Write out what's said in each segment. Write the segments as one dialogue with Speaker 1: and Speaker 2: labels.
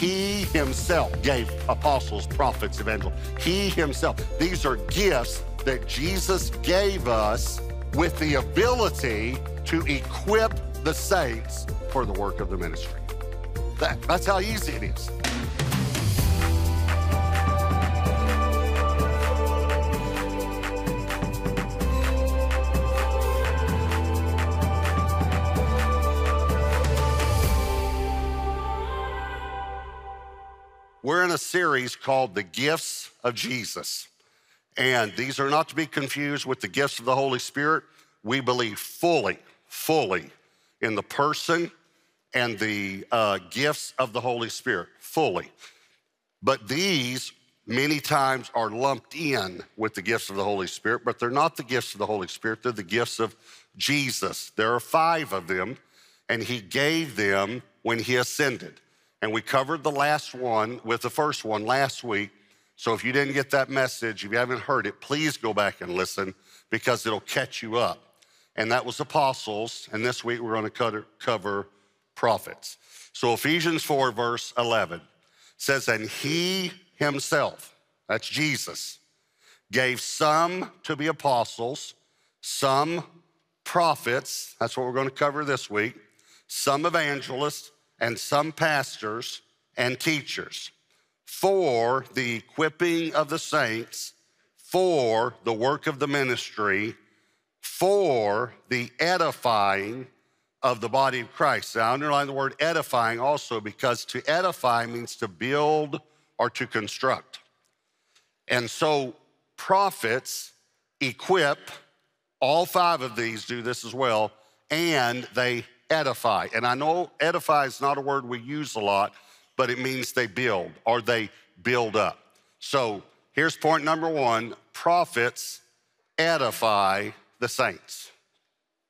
Speaker 1: He himself gave apostles, prophets, evangelists. He himself. These are gifts that Jesus gave us with the ability to equip the saints for the work of the ministry. That, that's how easy it is. We're in a series called The Gifts of Jesus. And these are not to be confused with the gifts of the Holy Spirit. We believe fully, fully in the person and the uh, gifts of the Holy Spirit, fully. But these many times are lumped in with the gifts of the Holy Spirit, but they're not the gifts of the Holy Spirit, they're the gifts of Jesus. There are five of them, and He gave them when He ascended. And we covered the last one with the first one last week. So if you didn't get that message, if you haven't heard it, please go back and listen because it'll catch you up. And that was apostles. And this week we're going to cover prophets. So Ephesians 4, verse 11 says, And he himself, that's Jesus, gave some to be apostles, some prophets, that's what we're going to cover this week, some evangelists, and some pastors and teachers for the equipping of the saints, for the work of the ministry, for the edifying of the body of Christ. Now, I underline the word edifying also because to edify means to build or to construct. And so, prophets equip, all five of these do this as well, and they edify. And I know edify is not a word we use a lot, but it means they build or they build up. So here's point number one prophets edify the saints.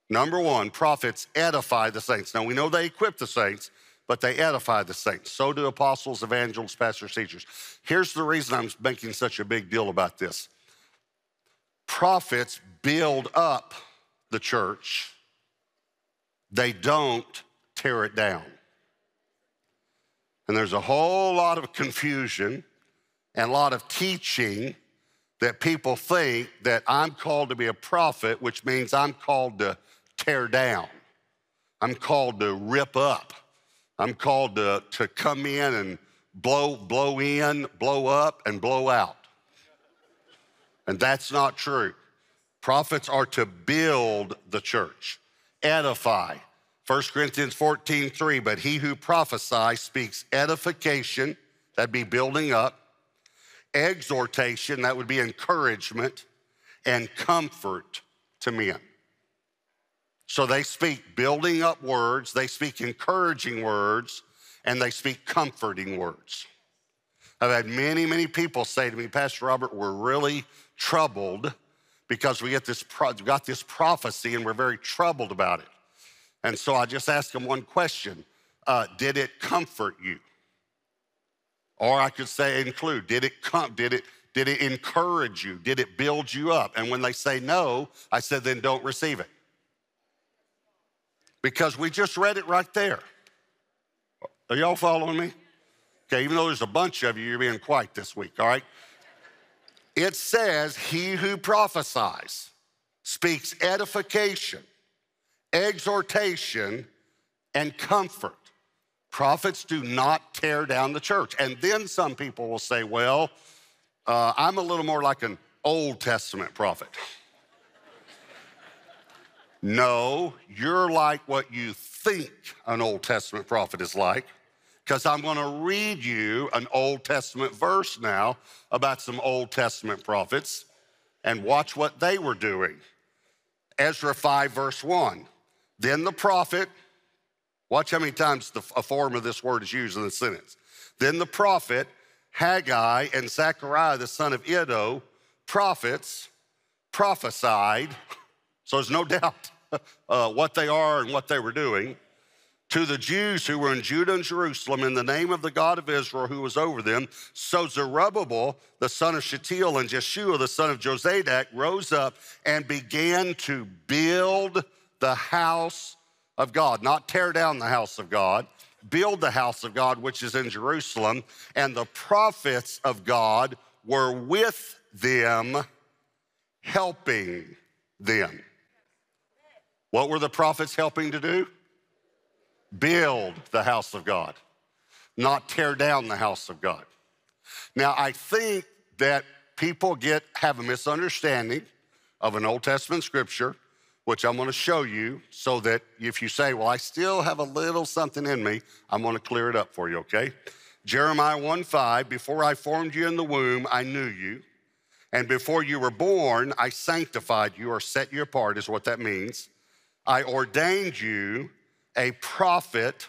Speaker 1: Number one, prophets edify the saints. Now we know they equip the saints, but they edify the saints. So do apostles, evangelists, pastors, teachers. Here's the reason I'm making such a big deal about this prophets build up the church they don't tear it down. And there's a whole lot of confusion and a lot of teaching that people think that I'm called to be a prophet, which means I'm called to tear down. I'm called to rip up. I'm called to, to come in and blow, blow in, blow up, and blow out. And that's not true. Prophets are to build the church edify. 1 Corinthians 14, 3, but he who prophesies speaks edification, that'd be building up, exhortation, that would be encouragement, and comfort to men. So they speak building up words, they speak encouraging words, and they speak comforting words. I've had many, many people say to me, Pastor Robert, we're really troubled because we get this, got this prophecy and we're very troubled about it. And so I just asked them one question uh, Did it comfort you? Or I could say include, did it come, did it, did it encourage you? Did it build you up? And when they say no, I said, then don't receive it. Because we just read it right there. Are y'all following me? Okay, even though there's a bunch of you, you're being quiet this week, all right? It says, He who prophesies speaks edification, exhortation, and comfort. Prophets do not tear down the church. And then some people will say, Well, uh, I'm a little more like an Old Testament prophet. no, you're like what you think an Old Testament prophet is like because I'm going to read you an Old Testament verse now about some Old Testament prophets and watch what they were doing. Ezra 5, verse 1. Then the prophet, watch how many times the, a form of this word is used in the sentence. Then the prophet, Haggai, and Zechariah, the son of Iddo, prophets, prophesied. So there's no doubt uh, what they are and what they were doing to the Jews who were in Judah and Jerusalem in the name of the God of Israel who was over them. So Zerubbabel, the son of Shealtiel, and Jeshua, the son of Jozadak, rose up and began to build the house of God, not tear down the house of God, build the house of God, which is in Jerusalem, and the prophets of God were with them, helping them. What were the prophets helping to do? Build the house of God, not tear down the house of God. Now, I think that people get have a misunderstanding of an Old Testament scripture, which I'm going to show you so that if you say, Well, I still have a little something in me, I'm going to clear it up for you, okay? Jeremiah 1 5, before I formed you in the womb, I knew you. And before you were born, I sanctified you or set you apart, is what that means. I ordained you a prophet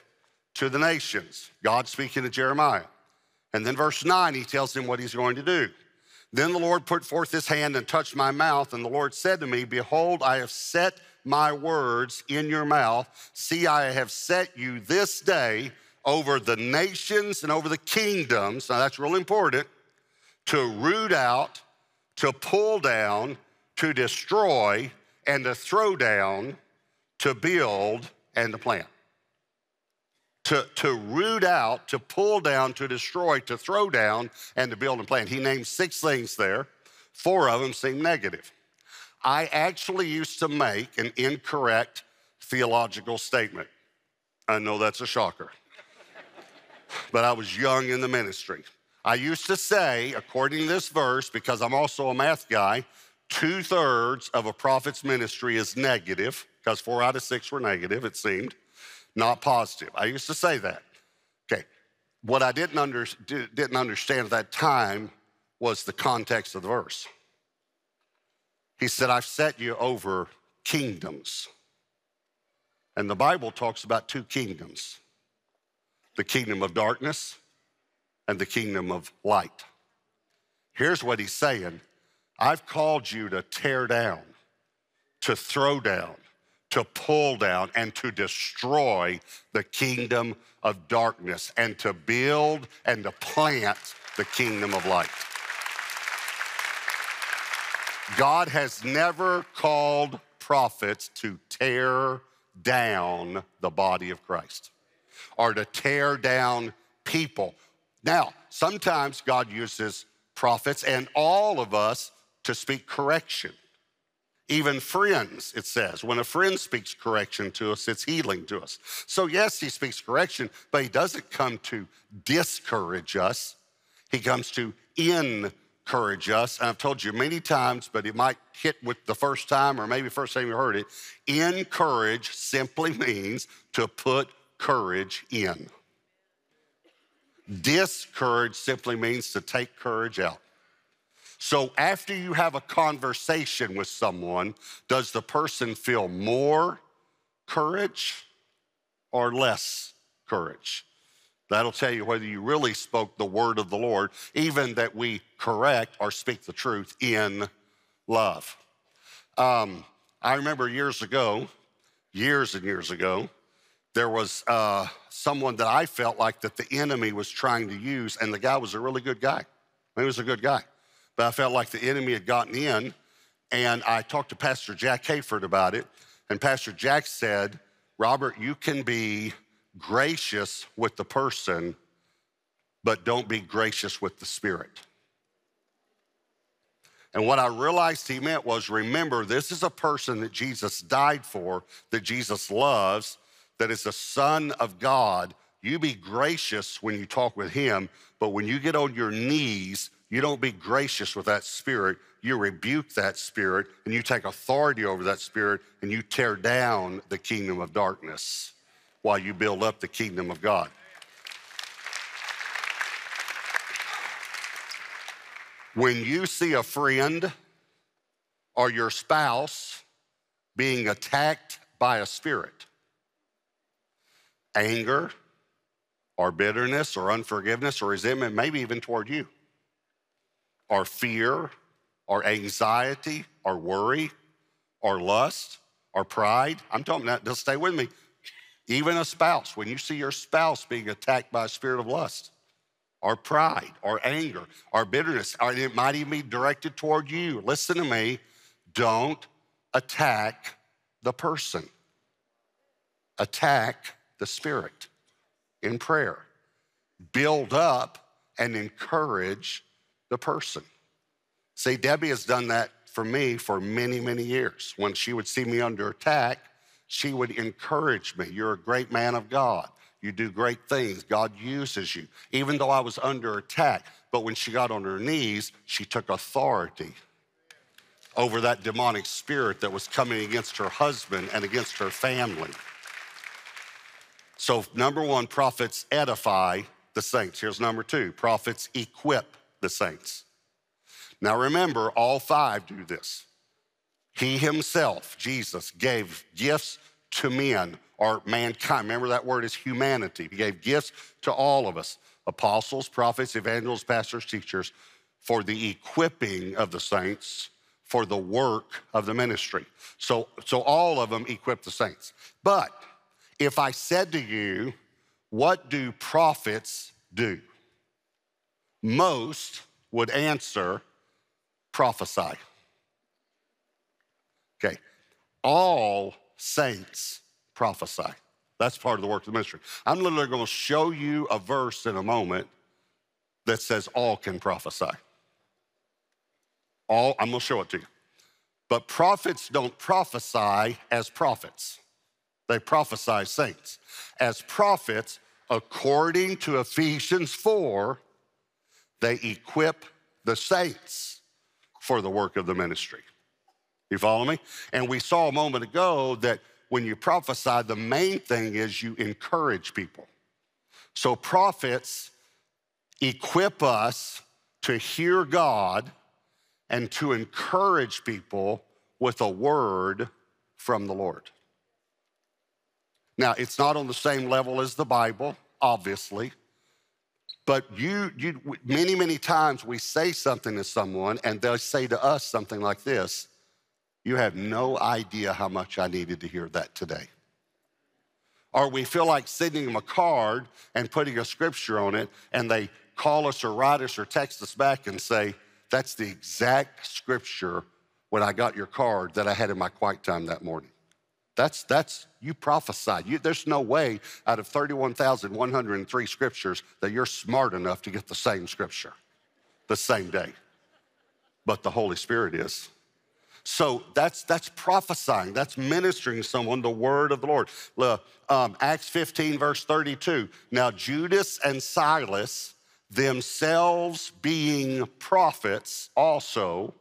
Speaker 1: to the nations. God speaking to Jeremiah. And then verse 9, he tells him what he's going to do. Then the Lord put forth his hand and touched my mouth, and the Lord said to me, Behold, I have set my words in your mouth. See, I have set you this day over the nations and over the kingdoms. Now, that's real important to root out, to pull down, to destroy, and to throw down, to build, and to plant. To, to root out, to pull down, to destroy, to throw down, and to build and plant. He named six things there. Four of them seem negative. I actually used to make an incorrect theological statement. I know that's a shocker, but I was young in the ministry. I used to say, according to this verse, because I'm also a math guy, two thirds of a prophet's ministry is negative, because four out of six were negative, it seemed, not positive. I used to say that. Okay. What I didn't, under, didn't understand at that time was the context of the verse. He said, I've set you over kingdoms. And the Bible talks about two kingdoms the kingdom of darkness and the kingdom of light. Here's what he's saying I've called you to tear down, to throw down, to pull down, and to destroy the kingdom of darkness, and to build and to plant the kingdom of light. God has never called prophets to tear down the body of Christ or to tear down people. Now, sometimes God uses prophets and all of us to speak correction. Even friends, it says, when a friend speaks correction to us, it's healing to us. So, yes, he speaks correction, but he doesn't come to discourage us. He comes to encourage us. And I've told you many times, but it might hit with the first time or maybe first time you heard it. Encourage simply means to put courage in. Discourage simply means to take courage out. So after you have a conversation with someone, does the person feel more courage or less courage? That'll tell you whether you really spoke the word of the Lord, even that we correct or speak the truth in love. Um, I remember years ago, years and years ago, there was uh, someone that I felt like that the enemy was trying to use, and the guy was a really good guy. He was a good guy but I felt like the enemy had gotten in. And I talked to Pastor Jack Hayford about it. And Pastor Jack said, Robert, you can be gracious with the person, but don't be gracious with the spirit. And what I realized he meant was remember, this is a person that Jesus died for, that Jesus loves, that is the Son of God. You be gracious when you talk with him, but when you get on your knees, you don't be gracious with that spirit. You rebuke that spirit and you take authority over that spirit and you tear down the kingdom of darkness while you build up the kingdom of God. When you see a friend or your spouse being attacked by a spirit, anger or bitterness or unforgiveness or resentment, maybe even toward you or fear or anxiety or worry or lust or pride. I'm talking that, just stay with me. Even a spouse, when you see your spouse being attacked by a spirit of lust or pride or anger or bitterness, it might even be directed toward you. Listen to me. Don't attack the person, attack the spirit. in prayer. Build up and encourage the person. See, Debbie has done that for me for many, many years. When she would see me under attack, she would encourage me. You're a great man of God. You do great things. God uses you, even though I was under attack. But when she got on her knees, she took authority over that demonic spirit that was coming against her husband and against her family. So, number one, prophets edify the saints. Here's number two prophets equip the saints. Now, remember, all five do this. He himself, Jesus, gave gifts to men or mankind. Remember that word is humanity. He gave gifts to all of us apostles, prophets, evangelists, pastors, teachers for the equipping of the saints for the work of the ministry. So, so all of them equip the saints. But if I said to you, What do prophets do? Most would answer, Prophesy. Okay, all saints prophesy. That's part of the work of the ministry. I'm literally going to show you a verse in a moment that says all can prophesy. All, I'm going to show it to you. But prophets don't prophesy as prophets, they prophesy saints. As prophets, according to Ephesians 4, they equip the saints for the work of the ministry. You follow me? And we saw a moment ago that when you prophesy, the main thing is you encourage people. So prophets equip us to hear God and to encourage people with a word from the Lord. Now, it's not on the same level as the Bible, obviously, but you, you many, many times we say something to someone and they'll say to us something like this you have no idea how much I needed to hear that today. Or we feel like sending them a card and putting a scripture on it, and they call us or write us or text us back and say, That's the exact scripture when I got your card that I had in my quiet time that morning. That's, that's you prophesied. You, there's no way out of 31,103 scriptures that you're smart enough to get the same scripture the same day. But the Holy Spirit is. So that's that's prophesying. That's ministering someone the word of the Lord. Um, Acts 15 verse 32. Now Judas and Silas, themselves being prophets, also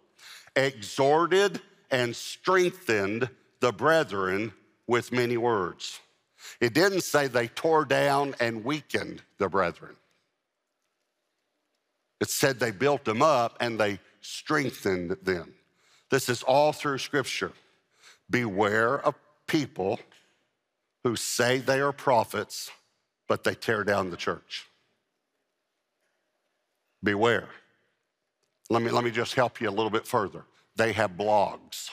Speaker 1: exhorted and strengthened the brethren with many words. It didn't say they tore down and weakened the brethren. It said they built them up and they strengthened them. This is all through Scripture. Beware of people who say they are prophets, but they tear down the church. Beware. Let me, let me just help you a little bit further. They have blogs.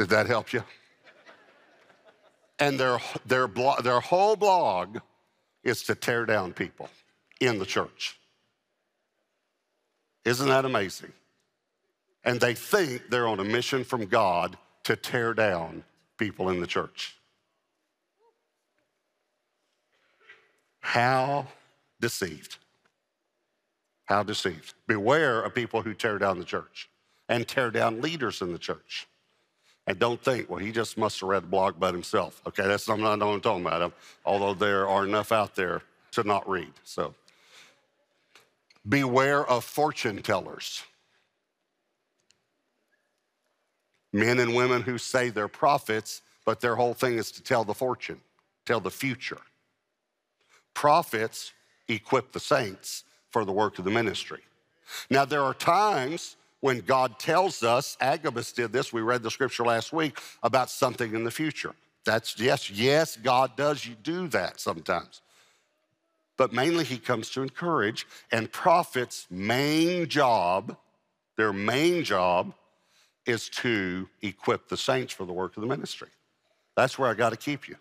Speaker 1: Did that help you? And their, their, their whole blog is to tear down people in the church. Isn't that amazing? And they think they're on a mission from God to tear down people in the church. How deceived. How deceived. Beware of people who tear down the church and tear down leaders in the church. And don't think, well, he just must have read the blog by himself. Okay, that's not, what I'm not talking about, him, although there are enough out there to not read. So beware of fortune tellers. Men and women who say they're prophets, but their whole thing is to tell the fortune, tell the future. Prophets equip the saints for the work of the ministry. Now, there are times when God tells us, Agabus did this, we read the scripture last week, about something in the future. That's yes, yes, God does you do that sometimes but mainly he comes to encourage. And prophets' main job, their main job, is to equip the saints for the work of the ministry. That's where I got to keep you.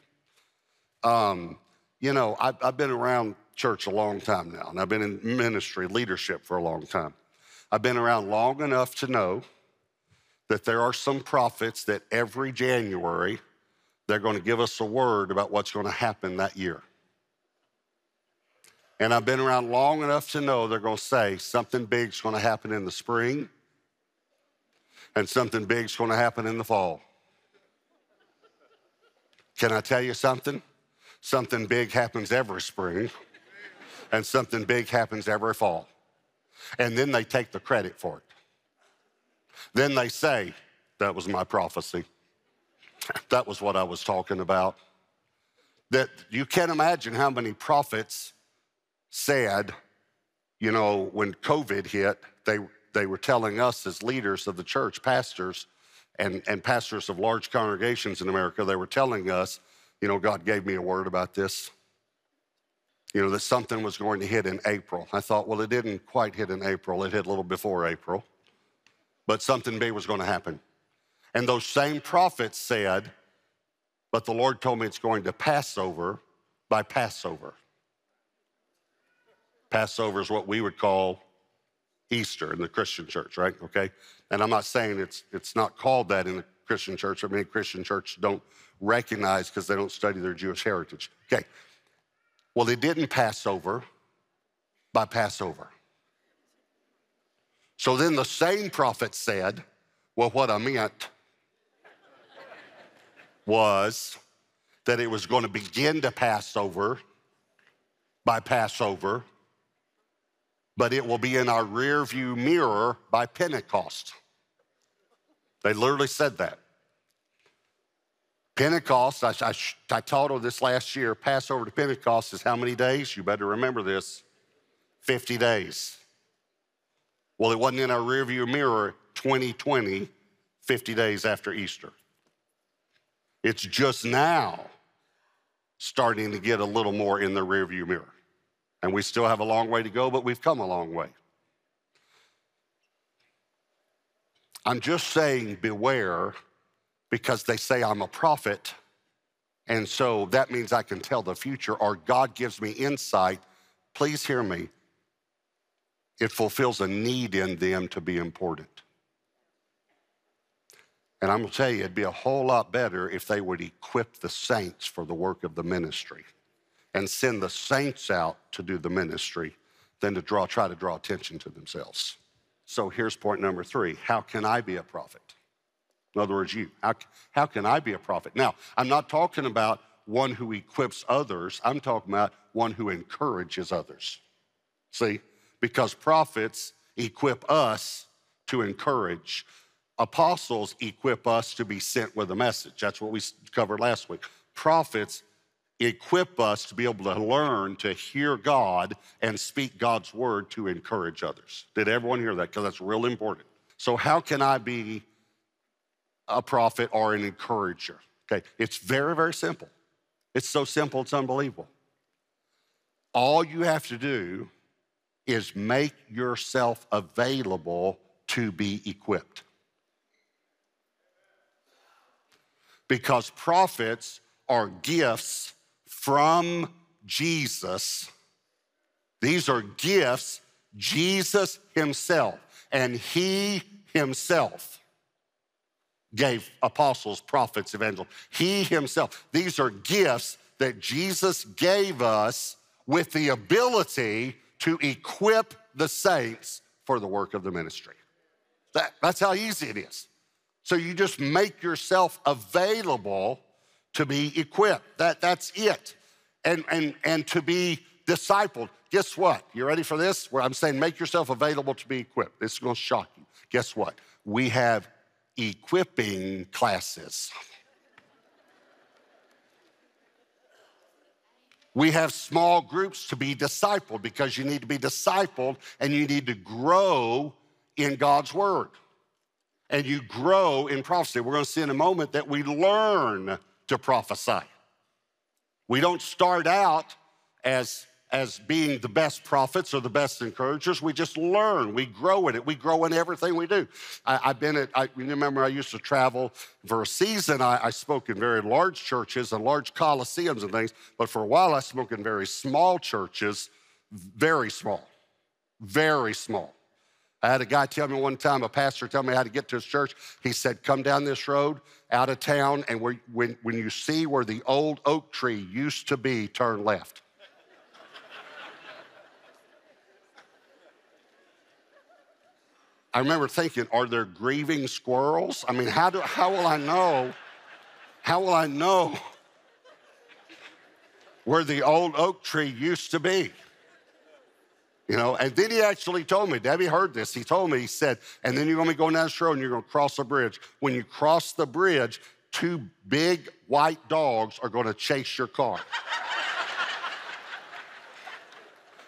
Speaker 1: Um, you know, I've, I've been around church a long time now, and I've been in ministry, leadership for a long time. I've been around long enough to know that there are some prophets that every January they're going to give us a word about what's going to happen that year. And I've been around long enough to know they're going to say something big's going to happen in the spring and something big's going to happen in the fall. Can I tell you something? Something big happens every spring and something big happens every fall. And then they take the credit for it. Then they say, That was my prophecy. That was what I was talking about. That you can't imagine how many prophets said, you know, when COVID hit, they, they were telling us as leaders of the church, pastors, and, and pastors of large congregations in America, they were telling us, you know, God gave me a word about this. You know, that something was going to hit in April. I thought, well, it didn't quite hit in April, it hit a little before April, but something big was going to happen. And those same prophets said, but the Lord told me it's going to pass over by Passover. Passover is what we would call Easter in the Christian church, right? Okay. And I'm not saying it's it's not called that in the Christian church. I mean, Christian church don't recognize because they don't study their Jewish heritage. Okay. Well, it didn't pass over by Passover. So then the same prophet said, Well, what I meant was that it was going to begin to pass over by Passover but it will be in our rear view mirror by Pentecost. They literally said that. Pentecost, I, I, I taught on this last year, Passover to Pentecost is how many days? You better remember this 50 days. Well, it wasn't in our rearview mirror 2020, 50 days after Easter. It's just now starting to get a little more in the rearview mirror. And we still have a long way to go, but we've come a long way. I'm just saying, beware, because they say I'm a prophet. And so that means I can tell the future, or God gives me insight. Please hear me. It fulfills a need in them to be important. And I'm gonna tell you, it'd be a whole lot better if they would equip the saints for the work of the ministry and send the saints out to do the ministry than to draw, try to draw attention to themselves. So here's point number three How can I be a prophet? In other words, you. How, how can I be a prophet? Now, I'm not talking about one who equips others, I'm talking about one who encourages others. See? Because prophets equip us to encourage. Apostles equip us to be sent with a message. That's what we covered last week. Prophets equip us to be able to learn to hear God and speak God's word to encourage others. Did everyone hear that? Because that's real important. So, how can I be a prophet or an encourager? Okay, it's very, very simple. It's so simple, it's unbelievable. All you have to do is make yourself available to be equipped. Because prophets are gifts from Jesus. These are gifts, Jesus Himself, and He Himself gave apostles, prophets, evangelists. He Himself. These are gifts that Jesus gave us with the ability to equip the saints for the work of the ministry. That, that's how easy it is. So you just make yourself available to be equipped. That, that's it. And, and, and to be discipled. Guess what? You ready for this? Where I'm saying make yourself available to be equipped. This is going to shock you. Guess what? We have equipping classes. We have small groups to be discipled because you need to be discipled and you need to grow in God's word. And you grow in prophecy. We're going to see in a moment that we learn to prophesy. We don't start out as, as being the best prophets or the best encouragers. We just learn. We grow in it. We grow in everything we do. I, have been at, I remember I used to travel for a season. I, I spoke in very large churches and large coliseums and things, but for a while I spoke in very small churches, very small, very small. I had a guy tell me one time, a pastor tell me how to get to his church. He said, Come down this road out of town, and when, when you see where the old oak tree used to be, turn left. I remember thinking, are there grieving squirrels? I mean, how, do, how will I know? How will I know where the old oak tree used to be? You know, and then he actually told me, Debbie heard this. He told me, he said, and then you're gonna be going down this road and you're gonna cross a bridge. When you cross the bridge, two big white dogs are gonna chase your car.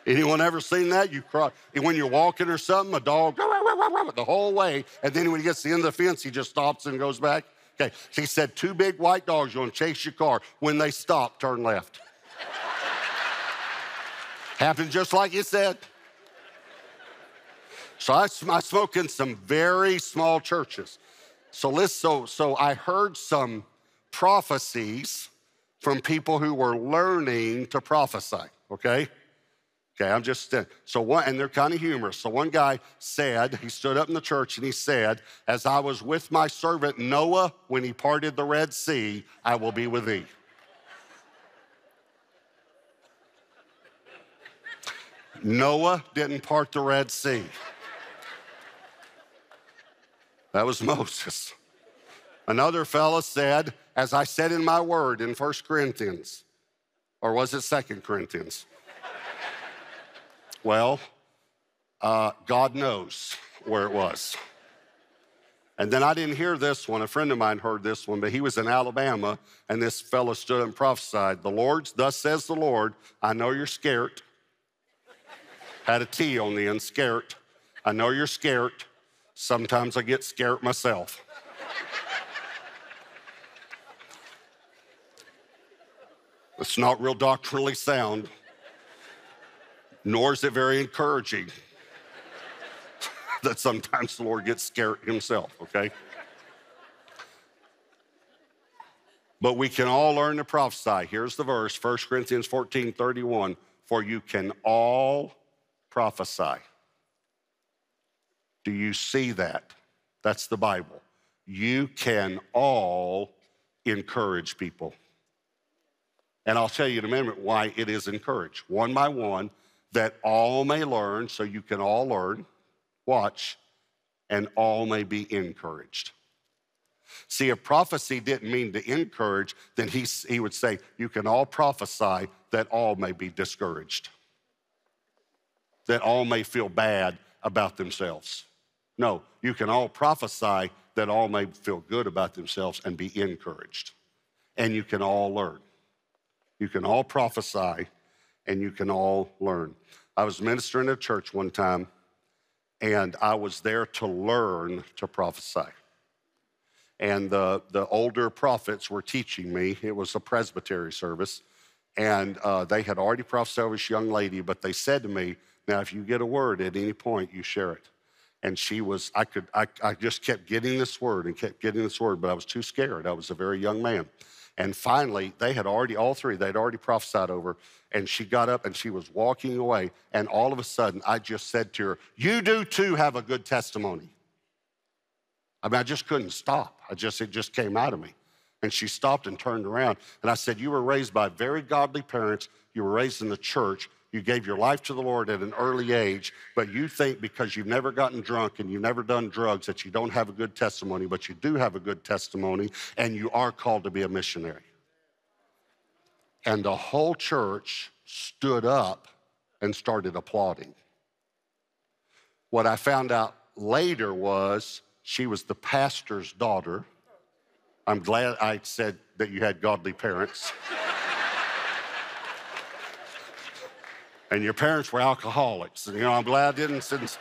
Speaker 1: Anyone ever seen that? You cross when you're walking or something, a dog the whole way, and then when he gets to the end of the fence, he just stops and goes back. Okay, he said two big white dogs are gonna chase your car. When they stop, turn left. Happened just like you said. So I, I spoke in some very small churches. So listen, so, so I heard some prophecies from people who were learning to prophesy, okay? Okay, I'm just, uh, so one, and they're kind of humorous. So one guy said, he stood up in the church and he said, As I was with my servant Noah when he parted the Red Sea, I will be with thee. Noah didn't part the Red Sea. That was Moses. Another fellow said, as I said in my word in First Corinthians, or was it Second Corinthians? Well, uh, God knows where it was. And then I didn't hear this one. A friend of mine heard this one, but he was in Alabama, and this fellow stood and prophesied, The Lord's, thus says the Lord, I know you're scared. Had a T on the end, scared. I know you're scared. Sometimes I get scared myself. it's not real doctrinally sound, nor is it very encouraging that sometimes the Lord gets scared himself, okay? But we can all learn to prophesy. Here's the verse 1 Corinthians 14 31. For you can all prophesy. Do you see that? That's the Bible. You can all encourage people. And I'll tell you in a minute why it is encouraged. One by one, that all may learn, so you can all learn, watch, and all may be encouraged. See, if prophecy didn't mean to encourage, then he, he would say, You can all prophesy that all may be discouraged, that all may feel bad about themselves. No, you can all prophesy that all may feel good about themselves and be encouraged. And you can all learn. You can all prophesy and you can all learn. I was ministering at a church one time and I was there to learn to prophesy. And the, the older prophets were teaching me. It was a presbytery service. And uh, they had already prophesied over this young lady, but they said to me, Now, if you get a word at any point, you share it and she was i could I, I just kept getting this word and kept getting this word but i was too scared i was a very young man and finally they had already all three they'd already prophesied over and she got up and she was walking away and all of a sudden i just said to her you do too have a good testimony. I mean i just couldn't stop. I just it just came out of me. And she stopped and turned around and i said you were raised by very godly parents. You were raised in the church you gave your life to the Lord at an early age, but you think because you've never gotten drunk and you've never done drugs that you don't have a good testimony, but you do have a good testimony and you are called to be a missionary. And the whole church stood up and started applauding. What I found out later was she was the pastor's daughter. I'm glad I said that you had godly parents. and your parents were alcoholics. You know, I'm glad I didn't. Since.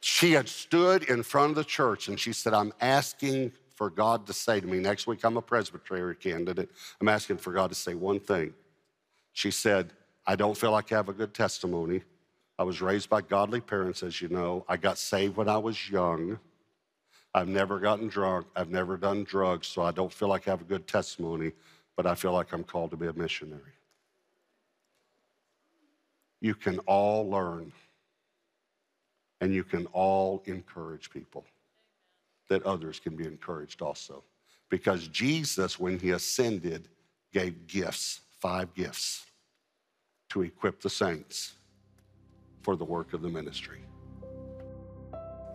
Speaker 1: She had stood in front of the church and she said, I'm asking for God to say to me, next week I'm a presbytery candidate. I'm asking for God to say one thing. She said, I don't feel like I have a good testimony. I was raised by godly parents, as you know. I got saved when I was young. I've never gotten drunk. I've never done drugs, so I don't feel like I have a good testimony, but I feel like I'm called to be a missionary you can all learn. and you can all encourage people that others can be encouraged also. Because Jesus, when he ascended, gave gifts, five gifts, to equip the saints for the work of the ministry.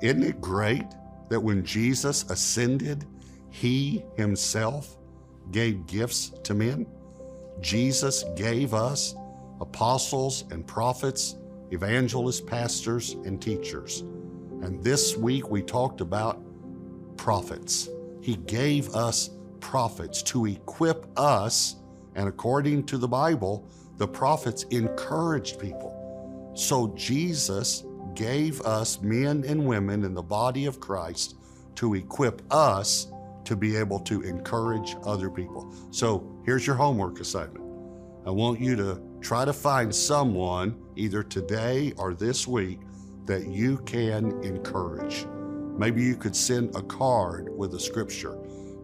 Speaker 1: Isn't it great that when Jesus ascended, he himself gave gifts to men? Jesus gave us apostles and prophets, evangelists, pastors, and teachers. And this week we talked about prophets. He gave us prophets to equip us, and according to the Bible, the prophets encouraged people. So Jesus gave us men and women in the body of Christ to equip us to be able to encourage other people. So here's your homework assignment. I want you to try to find someone either today or this week that you can encourage. Maybe you could send a card with a scripture,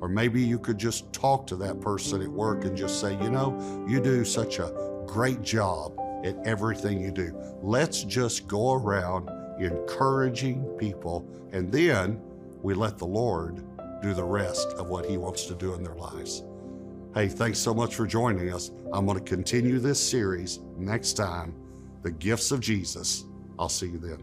Speaker 1: or maybe you could just talk to that person at work and just say, you know, you do such a great job at everything you do. Let's just go around encouraging people, and then we let the Lord do the rest of what He wants to do in their lives. Hey, thanks so much for joining us. I'm going to continue this series next time The Gifts of Jesus. I'll see you then.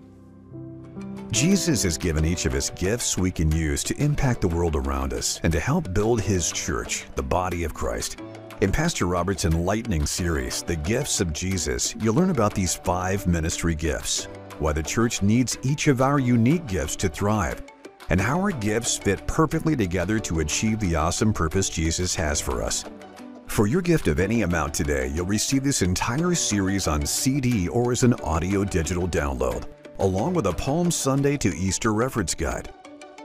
Speaker 2: Jesus has given each of us gifts we can use to impact the world around us and to help build His church, the body of Christ. In Pastor Robert's enlightening series, The Gifts of Jesus, you'll learn about these five ministry gifts, why the church needs each of our unique gifts to thrive, and how our gifts fit perfectly together to achieve the awesome purpose Jesus has for us. For your gift of any amount today, you'll receive this entire series on CD or as an audio digital download, along with a Palm Sunday to Easter reference guide.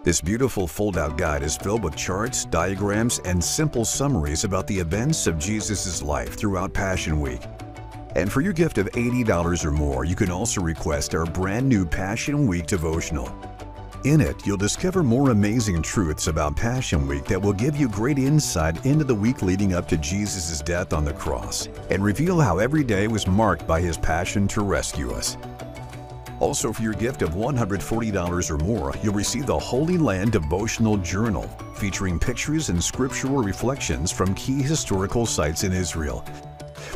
Speaker 2: This beautiful fold-out guide is filled with charts, diagrams, and simple summaries about the events of Jesus' life throughout Passion Week. And for your gift of $80 or more, you can also request our brand new Passion Week devotional. In it, you'll discover more amazing truths about Passion Week that will give you great insight into the week leading up to Jesus' death on the cross and reveal how every day was marked by his passion to rescue us. Also, for your gift of $140 or more, you'll receive the Holy Land Devotional Journal, featuring pictures and scriptural reflections from key historical sites in Israel.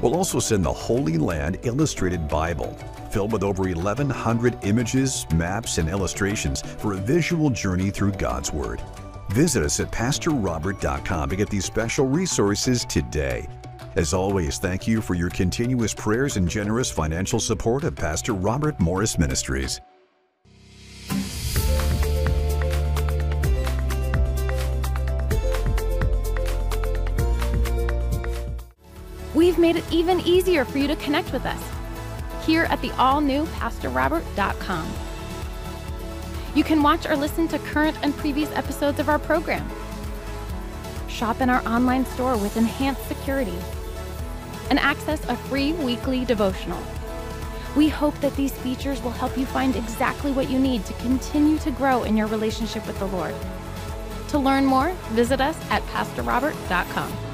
Speaker 2: We'll also send the Holy Land Illustrated Bible, filled with over 1,100 images, maps, and illustrations for a visual journey through God's Word. Visit us at PastorRobert.com to get these special resources today. As always, thank you for your continuous prayers and generous financial support of Pastor Robert Morris Ministries.
Speaker 3: We've made it even easier for you to connect with us here at the all new PastorRobert.com. You can watch or listen to current and previous episodes of our program. Shop in our online store with enhanced security and access a free weekly devotional. We hope that these features will help you find exactly what you need to continue to grow in your relationship with the Lord. To learn more, visit us at PastorRobert.com.